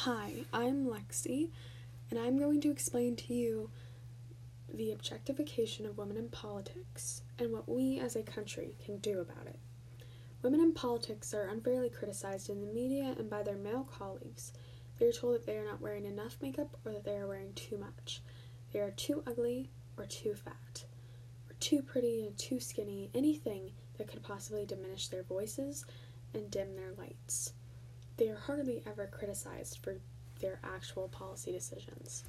Hi, I'm Lexi, and I'm going to explain to you the objectification of women in politics and what we as a country can do about it. Women in politics are unfairly criticized in the media and by their male colleagues. They are told that they are not wearing enough makeup or that they are wearing too much. They are too ugly or too fat, or too pretty and too skinny, anything that could possibly diminish their voices and dim their lights they are hardly ever criticized for their actual policy decisions.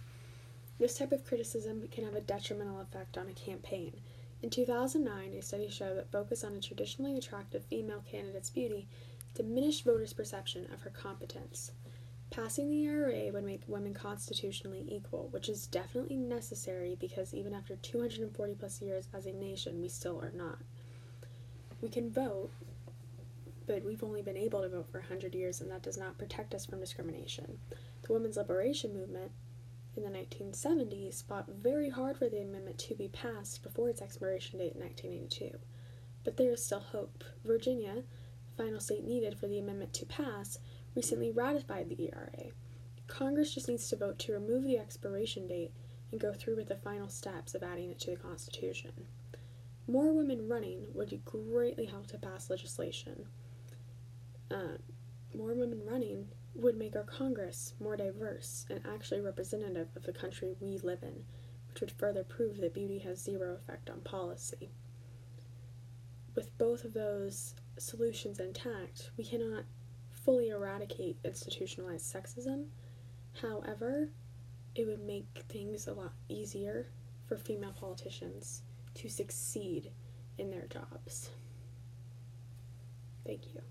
This type of criticism can have a detrimental effect on a campaign. In 2009, a study showed that focus on a traditionally attractive female candidate's beauty diminished voters' perception of her competence. Passing the ERA would make women constitutionally equal, which is definitely necessary because even after 240 plus years as a nation, we still are not. We can vote, but we've only been able to vote for 100 years, and that does not protect us from discrimination. The women's liberation movement in the 1970s fought very hard for the amendment to be passed before its expiration date in 1982. But there is still hope. Virginia, the final state needed for the amendment to pass, recently ratified the ERA. Congress just needs to vote to remove the expiration date and go through with the final steps of adding it to the Constitution. More women running would greatly help to pass legislation uh, more women running would make our Congress more diverse and actually representative of the country we live in, which would further prove that beauty has zero effect on policy. With both of those solutions intact, we cannot fully eradicate institutionalized sexism. However, it would make things a lot easier for female politicians to succeed in their jobs. Thank you.